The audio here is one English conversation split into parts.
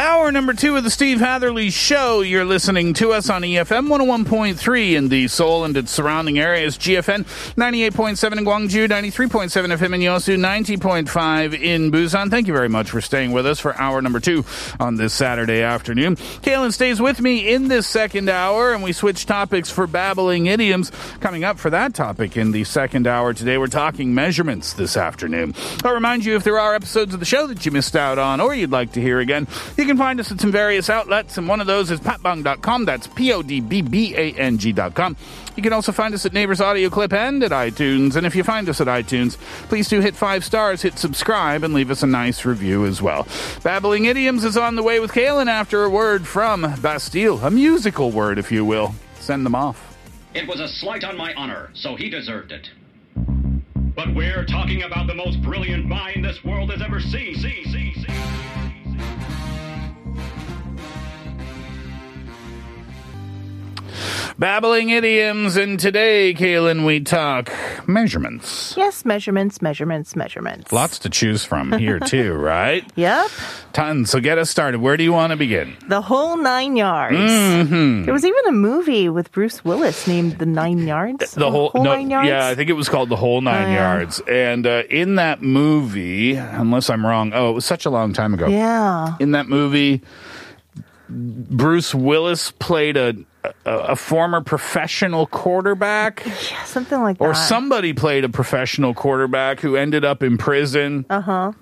Hour number two of the Steve Hatherly Show. You're listening to us on EFM 101.3 in the Seoul and its surrounding areas, GFN 98.7 in Gwangju, 93.7 FM in Yosu, 90.5 in Busan. Thank you very much for staying with us for hour number two on this Saturday afternoon. Kaylin stays with me in this second hour, and we switch topics for babbling idioms. Coming up for that topic in the second hour today, we're talking measurements this afternoon. I'll remind you if there are episodes of the show that you missed out on or you'd like to hear again, you can find us at some various outlets, and one of those is podbbang.com. That's P O D B B A N G.com. You can also find us at Naver's Audio Clip and at iTunes. And if you find us at iTunes, please do hit five stars, hit subscribe, and leave us a nice review as well. Babbling Idioms is on the way with Kaylin after a word from Bastille, a musical word, if you will. Send them off. It was a slight on my honor, so he deserved it. But we're talking about the most brilliant mind this world has ever seen. See, see, see. Babbling Idioms, and today, Kaylin, we talk measurements. Yes, measurements, measurements, measurements. Lots to choose from here, too, right? Yep, Tons. So get us started. Where do you want to begin? the whole nine yards. Mm-hmm. There was even a movie with Bruce Willis named The Nine Yards. The whole, no, nine yards. yeah, I think it was called the whole nine Oh, yeah. yards. And uh, in that movie, unless I'm wrong, oh, it was such a long time ago. Yeah. In that movie, Bruce Willis played a a, a former professional quarterback, Yeah, something like or that. somebody played a professional quarterback who ended up in prison. Uh huh.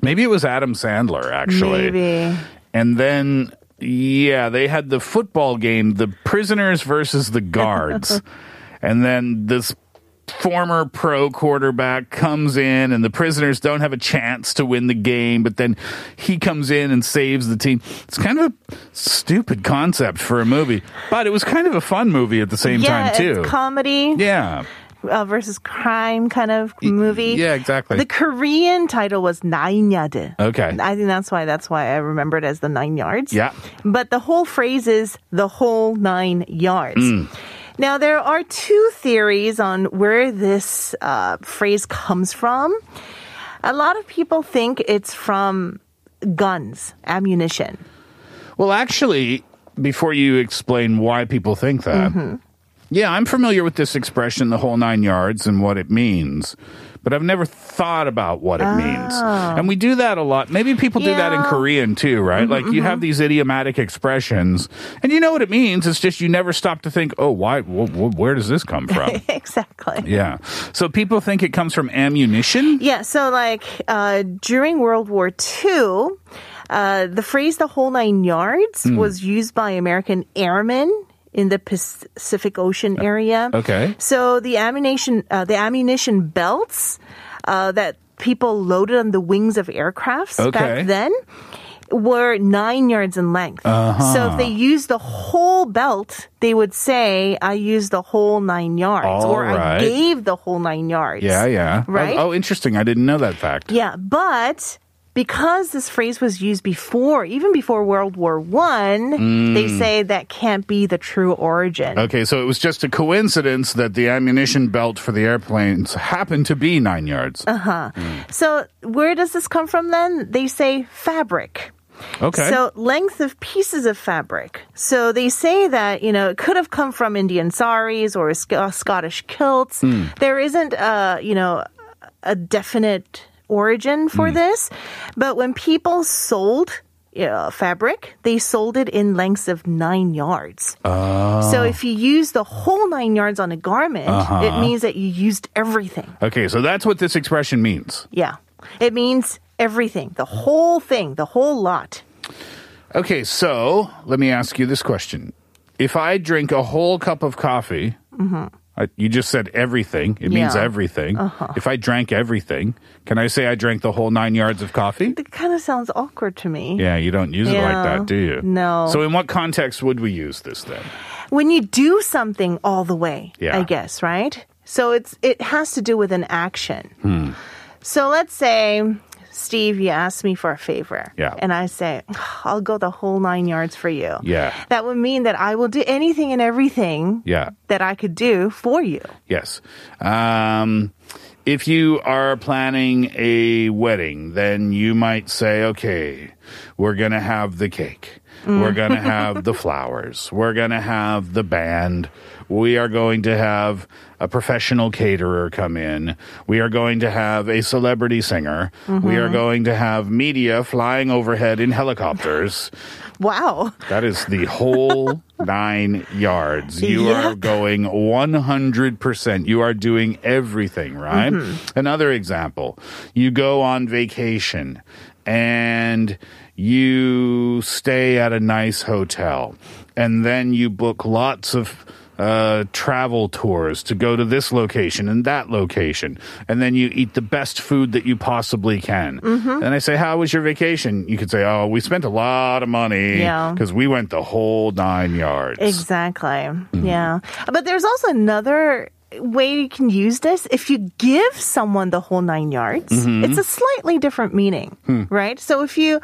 Maybe it was Adam Sandler, actually. Maybe. And then, yeah, they had the football game, the prisoners versus the guards. and then this former pro quarterback comes in and the prisoners don't have a chance to win the game, but then he comes in and saves the team. It's kind of a stupid concept for a movie, but it was kind of a fun movie at the same yeah, time, too. comedy yeah. uh, versus crime kind of movie. Yeah, exactly. The Korean title was Nine Yard. Okay. I think that's why that's why I remember it as the nine yards. Yeah. But the whole phrase is the whole nine yards. Mm. Now there are two theories on where this uh, phrase comes from. A lot of people think it's from guns, ammunition. Well, actually, before you explain why people think that, yeah, I'm familiar with this expression, the whole nine yards, and what it means. But I've never thought about what it means. And we do that a lot. Maybe people do that in Korean too, right? like you have these idiomatic expressions, and you know what it means. It's just you never stop to think, oh, why? Wh- wh- where does this come from? exactly. yeah. So people think it comes from ammunition. Yeah, so like uh, during World War II, uh, the phrase "the whole nine yards" Hmm. was used by American airmen in the Pacific Ocean area. Okay. So the ammunition, uh, the ammunition belts uh, that people loaded on the wings of aircrafts Okay. back then were nine yards in length. Uh-huh. So if they used the whole belt, they would say, "I used the whole nine yards," All or right. "I gave the whole nine yards." Yeah, yeah. Right? Oh, oh, interesting. I didn't know that fact. Yeah, but because this phrase was used before, even before World War One, they say that can't be the true origin. Okay, so it was just a coincidence that the ammunition belt for the airplanes happened to be nine yards. Uh huh. So where does this come from then? They say fabric. Okay. So length of pieces of fabric. So they say that, you know, it could have come from Indian saris or uh, Scottish kilts. Hmm. There isn't a, you know, a definite origin for Hmm. this. But when people sold uh, fabric, they sold it in lengths of nine yards. Oh. So if you use the whole nine yards on a garment, Uh-huh. it means that you used everything. Okay, so that's what this expression means. Yeah. It means everything, the whole thing, the whole lot. Okay, so let me ask you this question. If I drink a whole cup of coffee, I, you just said everything. It means. Yeah. everything. Uh-huh. If I drank everything, can I say I drank the whole nine yards of coffee? It kind of sounds awkward to me. Yeah, you don't use it like Yeah. that, do you? No. So, in what context would we use this then? When you do something all the way, Yeah. I guess, right? So it's it has to do with an action. Hmm. So let's say, Steve, you ask me for a favor. Yeah. And I say, I'll go the whole nine yards for you. Yeah. That would mean that I will do anything and everything Yeah. that I could do for you. Yes. Um, if you are planning a wedding, then you might say, okay, we're going to have the cake. We're going to have the flowers. We're going to have the band. We are going to have a professional caterer come in. We are going to have a celebrity singer. We are mm-hmm. going to have media flying overhead in helicopters. Wow. That is the whole nine yards. You are going 100%. You are doing everything, right? Mm-hmm. Another example you go on vacation and you stay at a nice hotel and then you book lots of uh, travel tours to go to this location and that location. And then you eat the best food that you possibly can. Mm-hmm. And I say, How was your vacation? You could say, Oh, we spent a lot of money Yeah. because we went the whole nine yards. Exactly. Mm-hmm. Yeah. But there's also another way you can use this. If you give someone the whole nine yards, Mm-hmm. it's a slightly different meaning, Hmm. right? So if you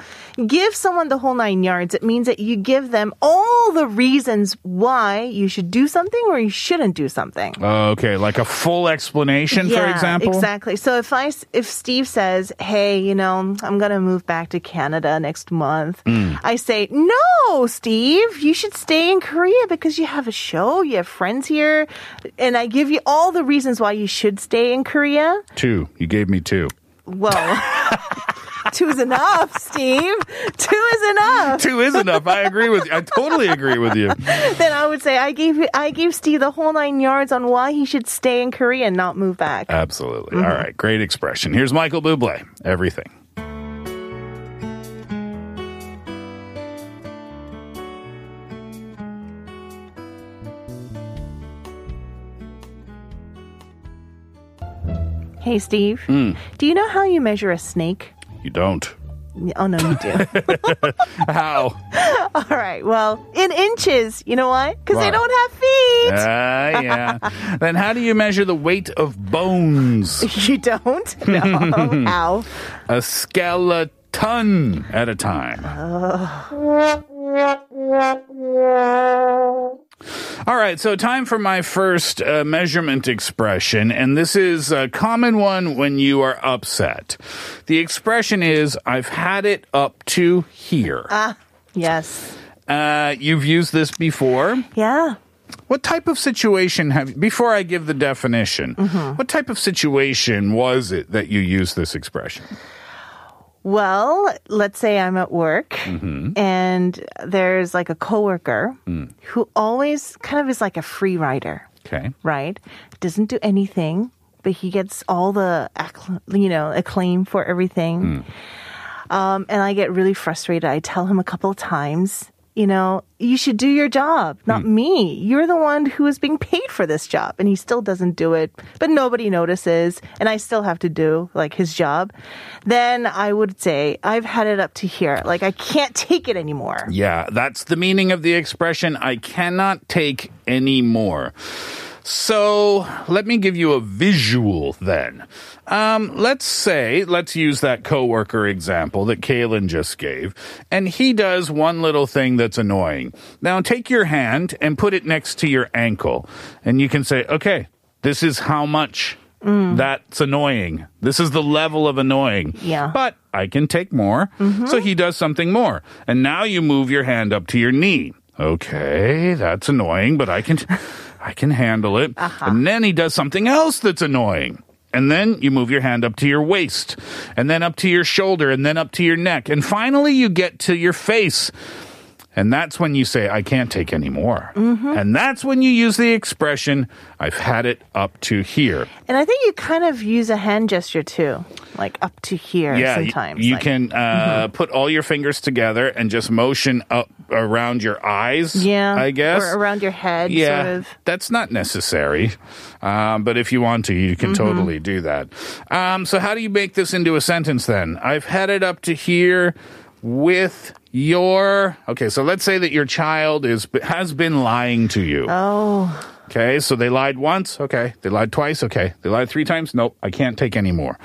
give someone the whole nine yards, it means that you give them all the reasons why you should do something or you shouldn't do something. Okay, like a full explanation, for example? Exactly. So if I if Steve says, "Hey, you know, I'm going to move back to Canada next month." Mm. I say, "No, Steve, you should stay in Korea because you have a show, you have friends here." And I give you all the reasons why you should stay in Korea. Two. You gave me two. Well, two is enough, Steve. Two is enough. Two is enough. I agree with you. I totally agree with you. Then I would say I gave I gave Steve the whole nine yards on why he should stay in Korea and not move back. Absolutely. Mm-hmm. All right, great expression. Here's Michael Bublé. Everything. Hey, Steve. Hmm. Do you know how you measure a snake? You don't. Oh no, you do. How? All right. Well, in inches. You know why? Because they don't have feet. Ah, yeah. then how do you measure the weight of bones? You don't? No. How? A skeleton at a time. All right, so time for my first uh, measurement expression, and this is a common one when you are upset. The expression is, I've had it up to here. Ah, yes. Uh, you've used this before. Yeah. What type of situation have, before I give the definition, what type of situation was it that you used this expression? Well, let's say I'm at work Mm-hmm. and there's like a coworker Mm. who always kind of is like a free rider, Okay. right? Doesn't do anything, but he gets all the you know acclaim for everything. Um, and I get really frustrated. I tell him a couple of times, you know, you should do your job, not hmm. me. You're the one who is being paid for this job. And he still doesn't do it, but nobody notices. And I still have to do like his job. Then I would say, I've had it up to here. Like I can't take it anymore. Yeah, that's the meaning of the expression. I cannot take any more. So let me give you a visual then. Um, let's say, let's use that coworker example that Kaylin just gave, and he does one little thing that's annoying. Now take your hand and put it next to your ankle, and you can say, okay, this is how much that's annoying. This is the level of annoying. Yeah. But I can take more. So he does something more. And now you move your hand up to your knee. Okay, that's annoying, but I can I can handle it. Uh-huh. And then he does something else that's annoying. And then you move your hand up to your waist, and then up to your shoulder, and then up to your neck. And finally, you get to your face. And that's when you say, I can't take any more. And that's when you use the expression, I've had it up to here. And I think you kind of use a hand gesture too, like up to here yeah, sometimes. you like- can uh, put all your fingers together and just motion up around your eyes. yeah, I guess. or around your head, yeah, sort of. that's not necessary. Um, but if you want to, you can Mm-hmm. totally do that. Um, so, how do you make this into a sentence then? I've had it up to here with your. Okay, so let's say that your child is has been lying to you. Oh, Okay, so they lied once. Okay, they lied twice. Okay, they lied three times. Nope, I can't take any more.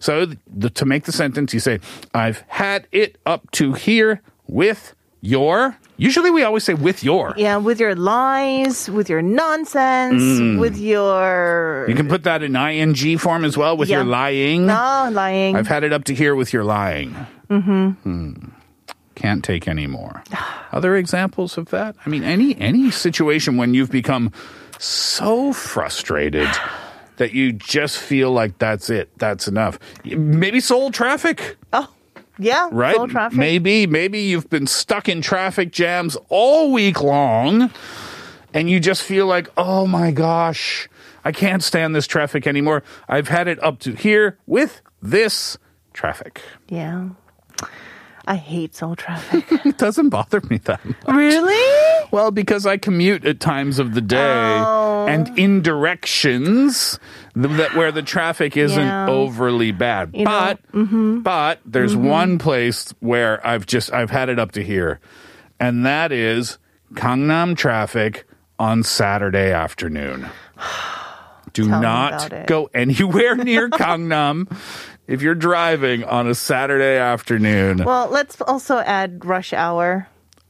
So the, to make the sentence, you say, "I've had it up to here with your." Usually, we always say "with your." yeah, with your lies, with your nonsense, with your Mm. You can put that in ing form as well with Yeah. your lying. no lying. I've had it up to here with your lying. Mm-hmm. Can't take any more. Other examples of that? I mean, any any situation when you've become so frustrated that you just feel like that's it, that's enough. Maybe Seoul traffic, oh, yeah, right? Full traffic. Maybe maybe you've been stuck in traffic jams all week long, and you just feel like, oh my gosh, I can't stand this traffic anymore. I've had it up to here with this traffic. Yeah, I hate Seoul traffic. It doesn't bother me that much. really? Well, because I commute at times of the day Oh. and in directions that where the traffic isn't Yeah. overly bad. You but mm-hmm. but there's one place where I've just I've had it up to here, and that is Gangnam traffic on Saturday afternoon. Do Tell not go anywhere near Gangnam if you're driving on a Saturday afternoon. Well, let's also add rush hour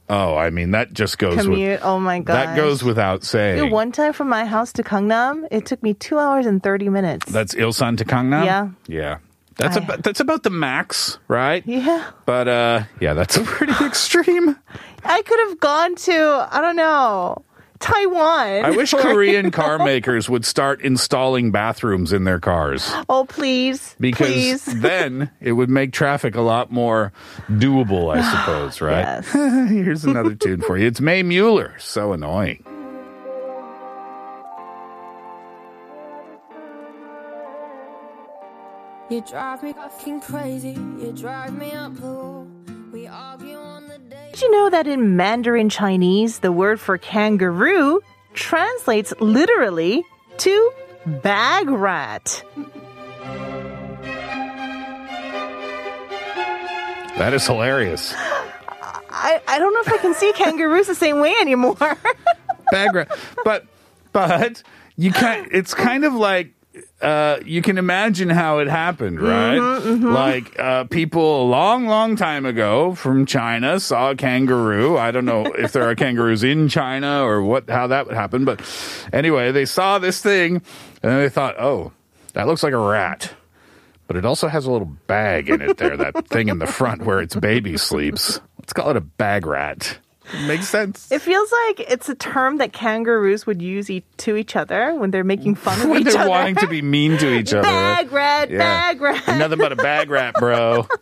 oh, I mean that just goes with commute. oh my god, that goes without saying. One time from my house to Gangnam, it took me two hours and thirty minutes. That's Ilsan to Gangnam. Yeah. yeah. That's I- about that's about the max, right? yeah, But uh, yeah, that's pretty extreme. I could have gone to I don't know Taiwan. I wish Korean car makers would start installing bathrooms in their cars oh please, because please. then it would make traffic a lot more doable, I suppose, right? Yes. Here's another tune for you. It's Mae Muller. So annoying. You drive me fucking crazy. You drive me up the wall. We argue on the day. Did you know that in Mandarin Chinese, the word for kangaroo translates literally to bag rat? That is hilarious. I, I don't know if I can see kangaroos the same way anymore. background. But but you can it's kind of like uh, you can imagine how it happened, right? Like uh, people a long, long time ago from China saw a kangaroo. I don't know if there are kangaroos in China or what how that would happen, but anyway, they saw this thing and they thought, "Oh, that looks like a rat." But it also has a little bag in it there, that thing in the front where its baby sleeps. Let's call it a bag rat. Makes sense. it feels like it's a term that kangaroos would use e- to each other when they're making fun of when each they're other. wanting to be mean to each other. bag rat, Yeah. bag rat. Nothing but a bag rat, bro.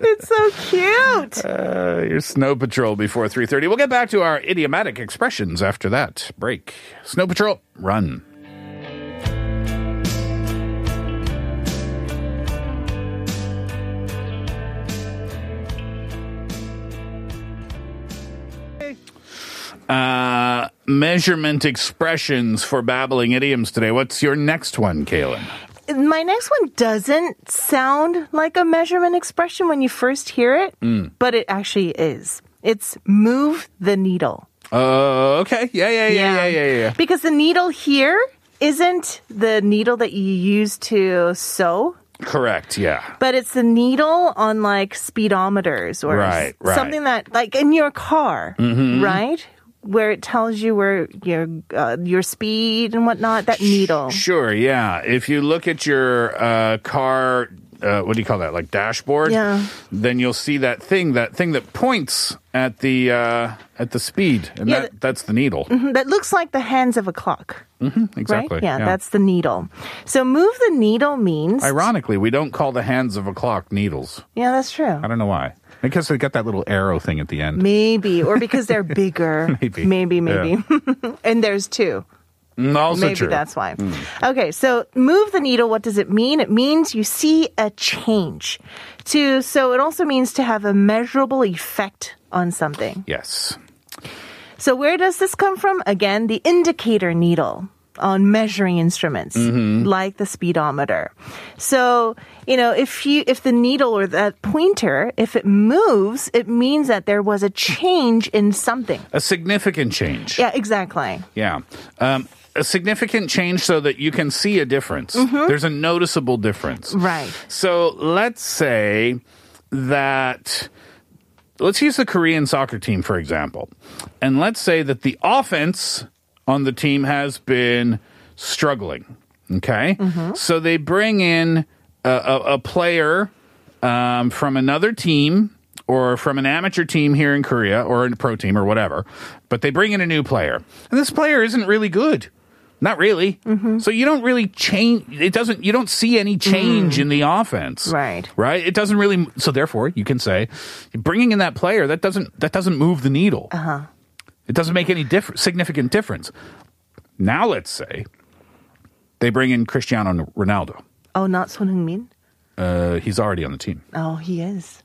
It's so cute. Uh, your Snow Patrol before 3.30. We'll get back to our idiomatic expressions after that break. Snow Patrol, run. Uh, measurement expressions for babbling idioms today. What's your next one, Kaylin? My next one doesn't sound like a measurement expression when you first hear it, Mm. but it actually is. It's move the needle. Uh, okay. Yeah, yeah, yeah, yeah, yeah, yeah. Because the needle here isn't the needle that you use to sew, Correct, yeah. but it's the needle on like speedometers or Right, right. something that like in your car, Mhm. right? Where it tells you where your uh, your speed and whatnot. That needle. Sure, yeah. If you look at your uh, car uh, what do you call that? Like dashboard. Yeah. Then you'll see that thing, that thing that points at the uh, at the speed, and Yeah, that that's the needle. Mhm, That looks like the hands of a clock. Exactly. Right? Yeah, that's the needle. So move the needle means. Ironically, we don't call the hands of a clock needles. Yeah, that's true. I don't know why. Because they got that little arrow thing at the end. Maybe, or because they're bigger. Maybe. Maybe, maybe. and there's two. Mm, Also Maybe true. that's why. Mm. Okay, so move the needle. What does it mean? It means you see a change. To so it also means to have a measurable effect on something. Yes. So where does this come from? Again, the indicator needle on measuring instruments Mm-hmm. like the speedometer. So, you know, if you if the needle or that pointer if it moves, it means that there was a change in something. A significant change. Yeah, exactly. Yeah. Um, a significant change so that you can see a difference. There's a noticeable difference. Right. So let's say that. Let's use the Korean soccer team, for example. And let's say that the offense on the team has been struggling. Okay? So they bring in a, a, a player um, from another team or from an amateur team here in Korea or a pro team or whatever, but they bring in a new player. And this player isn't really good. Not really. So you don't really change. It doesn't. You don't see any change in the offense. Right. Right. It doesn't really. So therefore, you can say, bringing in that player that doesn't that doesn't move the needle. Uh huh. It doesn't make any diff- significant difference. Now let's say they bring in Cristiano Ronaldo. Oh, not Son Heung-min? Uh, he's already on the team, Oh, he is.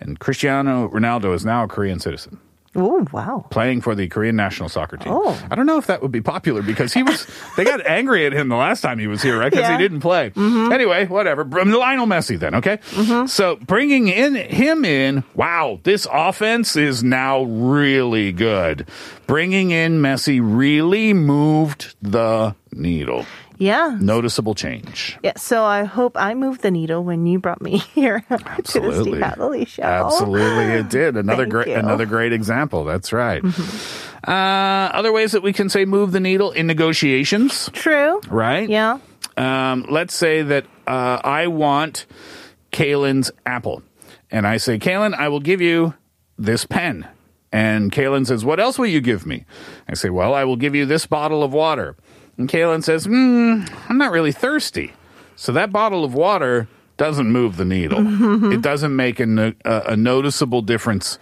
and Cristiano Ronaldo is now a Korean citizen. Oh, wow. playing for the Korean national soccer team. Oh. I don't know if that would be popular because he was, they got angry at him the last time he was here, right? Because Yeah. he didn't play. Mm-hmm. Anyway, whatever. Lionel Messi then, okay? Mm-hmm. So bringing in him in, wow, this offense is now really good. Bringing in Messi really moved the needle. Yeah. Noticeable change. Yeah, so I hope I moved the needle when you brought me here to the Absolutely. Steve Hadley show. Absolutely, it did. Another great, another great example. That's right. Uh, other ways that we can say move the needle in negotiations, True. right? Yeah. Um, let's say that uh, I want Kaylin's apple, and I say, Kaylin, I will give you this pen. And Kaylin says, What else will you give me? I say, Well, I will give you this bottle of water. And Kaylin says, Hmm, I'm not really thirsty. So that bottle of water doesn't move the needle. it doesn't make a, no- a, a noticeable difference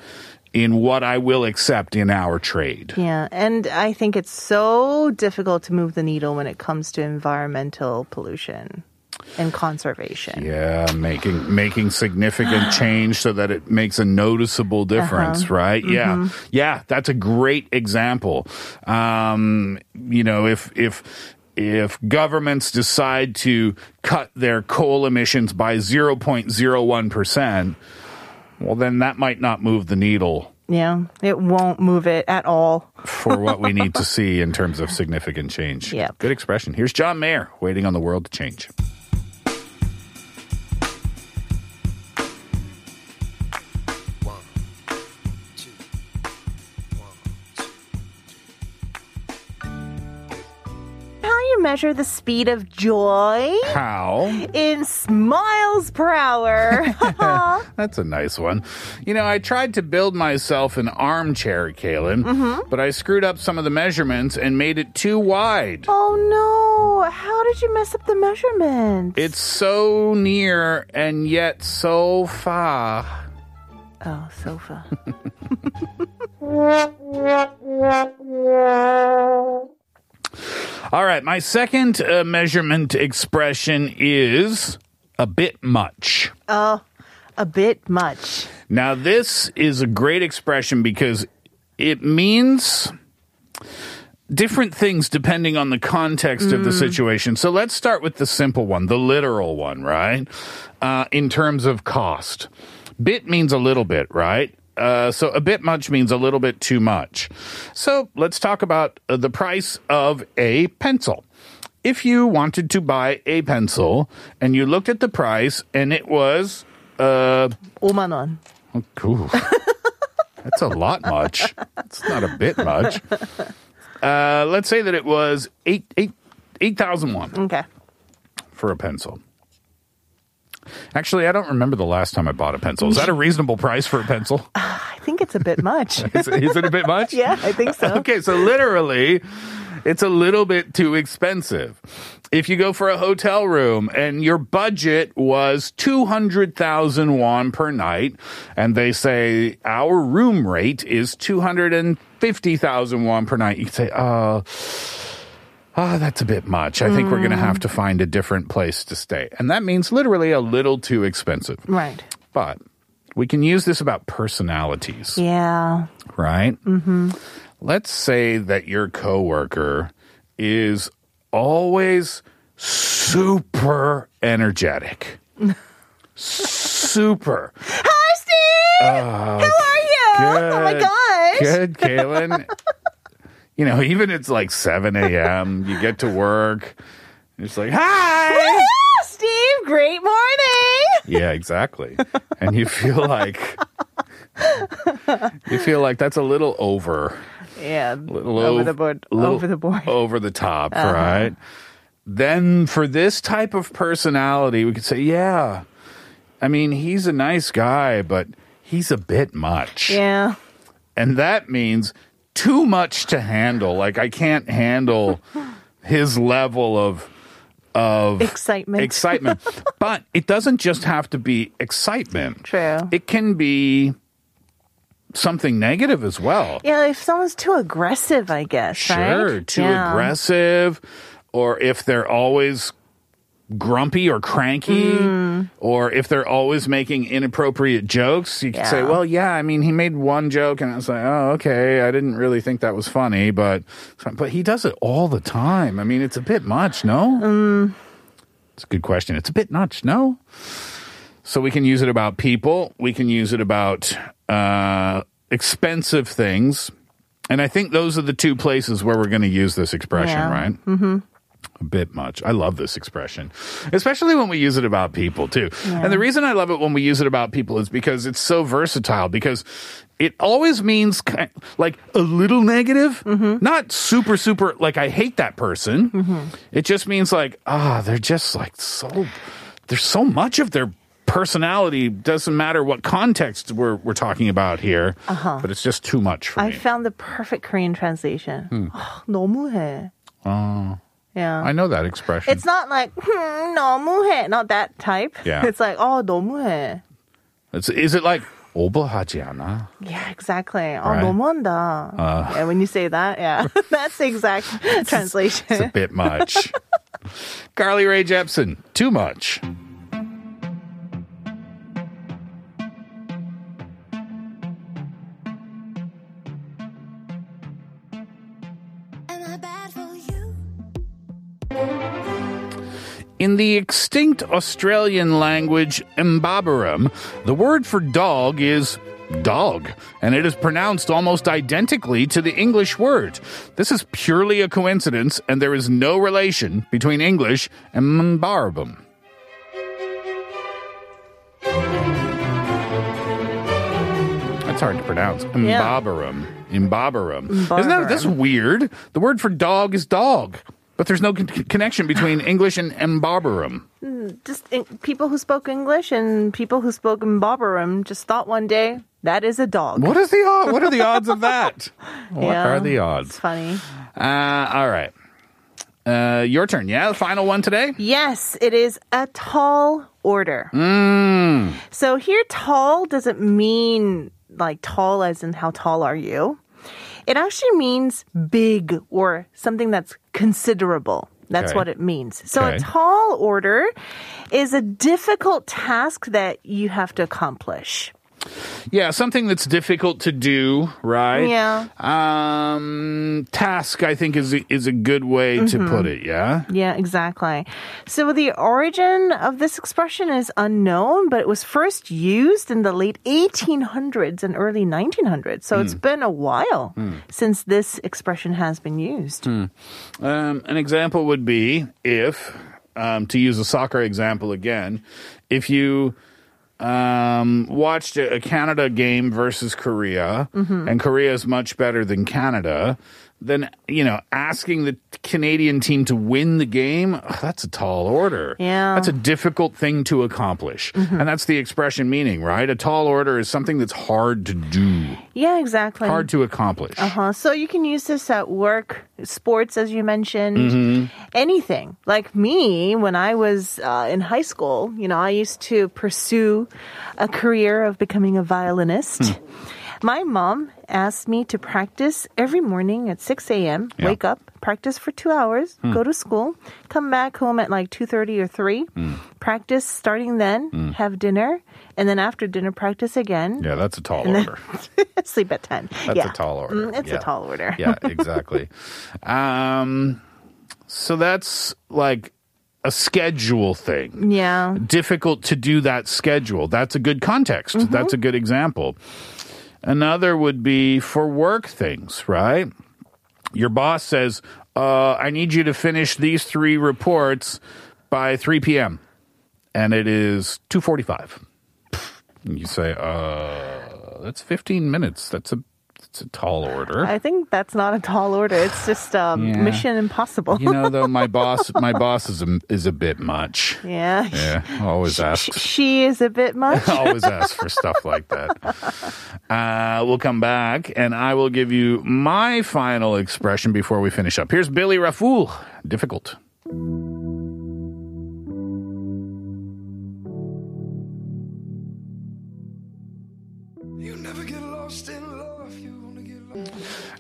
in what I will accept in our trade. Yeah, and I think it's so difficult to move the needle when it comes to environmental pollution and conservation. Yeah, making making significant change so that it makes a noticeable difference, right? Yeah, yeah, that's a great example. Um, you know, if if if governments decide to cut their coal emissions by zero point zero one percent, well, then that might not move the needle Yeah, it won't move it at all. for what we need to see in terms of significant change. Yeah. Good expression. Here's John Mayer waiting on the world to change. Measure the speed of joy? How? In miles per hour. That's a nice one. You know, I tried to build myself an armchair, Kaylin, Mm-hmm. but I screwed up some of the measurements and made it too wide. oh no! How did you mess up the measurement? It's so near and yet so far. oh, sofa. All right, my second uh, measurement expression is a bit much. Oh, a bit much. Now, this is a great expression because it means different things depending on the context of the situation. So let's start with the simple one, the literal one, right? Uh, in terms of cost. Bit means a little bit, right? Uh, so a bit much means a little bit too much. So let's talk about uh, the price of a pencil. If you wanted to buy a pencil and you looked at the price and it was uh, 5만 원. Cool. That's a lot much. It's not a bit much. Uh, let's say that it was eight eight eight thousand won Okay. for a pencil. Actually, I don't remember the last time I bought a pencil. Is that a reasonable price for a pencil? Ah, I think it's a bit much. is, is it a bit much? yeah, I think so. Okay, so literally, it's a little bit too expensive. If you go for a hotel room and your budget was 200,000 won per night, and they say our room rate is 250,000 won per night, you could say, uh, oh, oh, that's a bit much. I think we're going to have to find a different place to stay. And that means literally a little too expensive. Right. But we can use this about personalities Yeah. right? Mm-hmm. Let's say that your coworker is always super energetic. super. Hi, Steve. How are you? Oh my good. gosh. Good, Kaylin. you know, even it's like 7 a.m., you get to work, it's like, hi. Steve, great morning. Yeah, exactly. and you feel like you feel like that's a little over, Yeah. little over ov- the board. over the board. over the top, Uh-huh. right? Then for this type of personality, we could say, yeah. I mean, he's a nice guy, but he's a bit much. Yeah. And that means too much to handle. Like I can't handle his level of of Excitement. excitement. but it doesn't just have to be excitement. True. It can be something negative as well. Yeah, if someone's too aggressive, I guess. Sure, right? too Yeah. aggressive, or if they're always grumpy or cranky, Mm. or if they're always making inappropriate jokes, you can say, "Well, yeah, I mean, he made one joke, and I was like, oh, okay, I didn't really think that was funny, but but he does it all the time. I mean, it's a bit much, no? Mm. It's a good question. It's a bit much, no? So we can use it about people. We can use it about uh, expensive things. And I think those are the two places where we're going to use this expression, Yeah. right? Mm-hmm A bit much. I love this expression, especially when we use it about people too. And the reason I love it when we use it about people is because it's so versatile because it always means ki- like a little negative, not super, super, like I hate that person. It just means like, ah, they're just like so, there's so much of their personality doesn't matter what context we're, we're talking about here, but it's just too much for I me. found the perfect Korean translation. 아, 너무해. Oh, Yeah. I know that expression. It's not like hmm, 너무해, not that type. Yeah. It's like oh 너무해. It's, is it like 오버하지 않아? Yeah, exactly. Right. Oh, 너무한다. Uh, yeah, when you say that, yeah, that's the exact translation. It's a bit much. Carly Rae Jepsen, too much. In the extinct Australian language Mbabaram, the word for dog is dog, and it is pronounced almost identically to the English word. This is purely a coincidence, and there is no relation between English and Mbabaram. That's hard to pronounce. Mbabaram. Mbabaram. Isn't that that's weird? The word for dog is dog, but there's no con- connection between English and Mbabaram. just in, people who spoke English and people who spoke in Mbabaram just thought one day that is a dog. What is the odd? What are the odds of that? What Yeah, are the It's odds? funny. Uh, all right. Uh, your turn. Yeah, the final one today. Yes, it is a tall order. Mm. So here, tall doesn't mean like tall as in how tall are you. It actually means big or something that's considerable. That's Okay. what it means. So Okay. a tall order is a difficult task that you have to accomplish. Yeah, something that's difficult to do, right? Yeah. Um, task, I think, is a, is a good way to Mm-hmm. put it. Yeah. Yeah, exactly. So the origin of this expression is unknown, but it was first used in the late 1800s and early 1900s. So it's been a while since this expression has been used. Um, an example would be if, um, to use a soccer example again, if you um, watched a, a Canada game versus Korea, and Korea is much better than Canada, then you know asking the Canadian team to win the game. ugh, That's a tall order. Yeah. that's a difficult thing to accomplish, and that's the expression meaning, right? A tall order is something that's hard to do, Yeah, exactly. hard to accomplish. Uh-huh. So you can use this at work, sports, as you mentioned, Mm-hmm. anything. Like me, when I was uh, in high school, you know, I used to pursue a career of becoming a violinist. Hmm. My mom asked me to practice every morning at 6 a.m., Yeah. wake up, practice for two hours, Hmm. go to school, come back home at like 2.30 or 3, Hmm. practice starting then, have dinner, and then after dinner, practice again. Yeah, that's a tall order. Sleep at 10. That's yeah. a tall order. Mm, it's Yeah. a tall order. yeah, exactly. Um, so that's like a schedule thing. Yeah. Difficult to do that schedule. That's a good context. Mm-hmm. That's a good example. Another would be for work things, right? Your boss says, uh, I need you to finish these three reports by 3 p.m. And it is 2.45. And you say, uh, that's 15 minutes. That's a, that's a tall order. I think that's not a tall order. It's just um, Yeah. Mission Impossible. You know, though, my boss, my boss is a, is a bit much. yeah. Yeah, always asks. She is a bit much. always ask for stuff like that. Uh, we'll come back, and I will give you my final expression before we finish up. Here's Billy Raffoul. Difficult.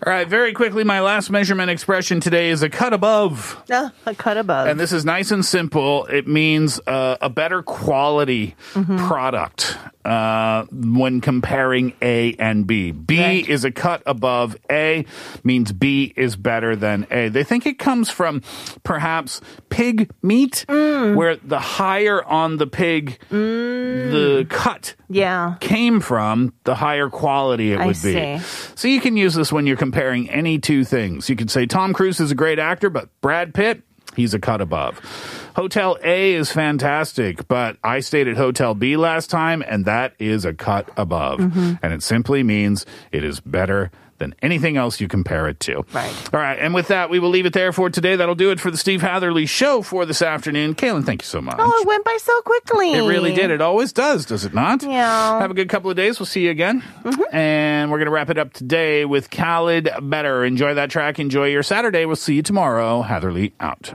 All right, very quickly, my last measurement expression today is a cut above. Ah, a cut above. And this is nice and simple. It means uh, a better quality Mm-hmm. product uh, when comparing A and B. B Right. is a cut above A, means B is better than A. They think it comes from perhaps pig meat, Mm. where the higher on the pig the cut yeah. came from, the higher quality it would be. So you can use this when you're comparing any two things. You could say Tom Cruise is a great actor, but Brad Pitt, he's a cut above. Hotel A is fantastic, but I stayed at Hotel B last time, and that is a cut above. Mm-hmm. And it simply means it is better than anything else you compare it to. Right. All right. And with that, we will leave it there for today. That'll do it for the Steve Hatherly show for this afternoon. Kaylin, thank you so much. Oh, it went by so quickly. It really did. It always does, does it not? Yeah. Have a good couple of days. We'll see you again. And we're going to wrap it up today with Khalid Better. Enjoy that track. Enjoy your Saturday. We'll see you tomorrow. Hatherly out.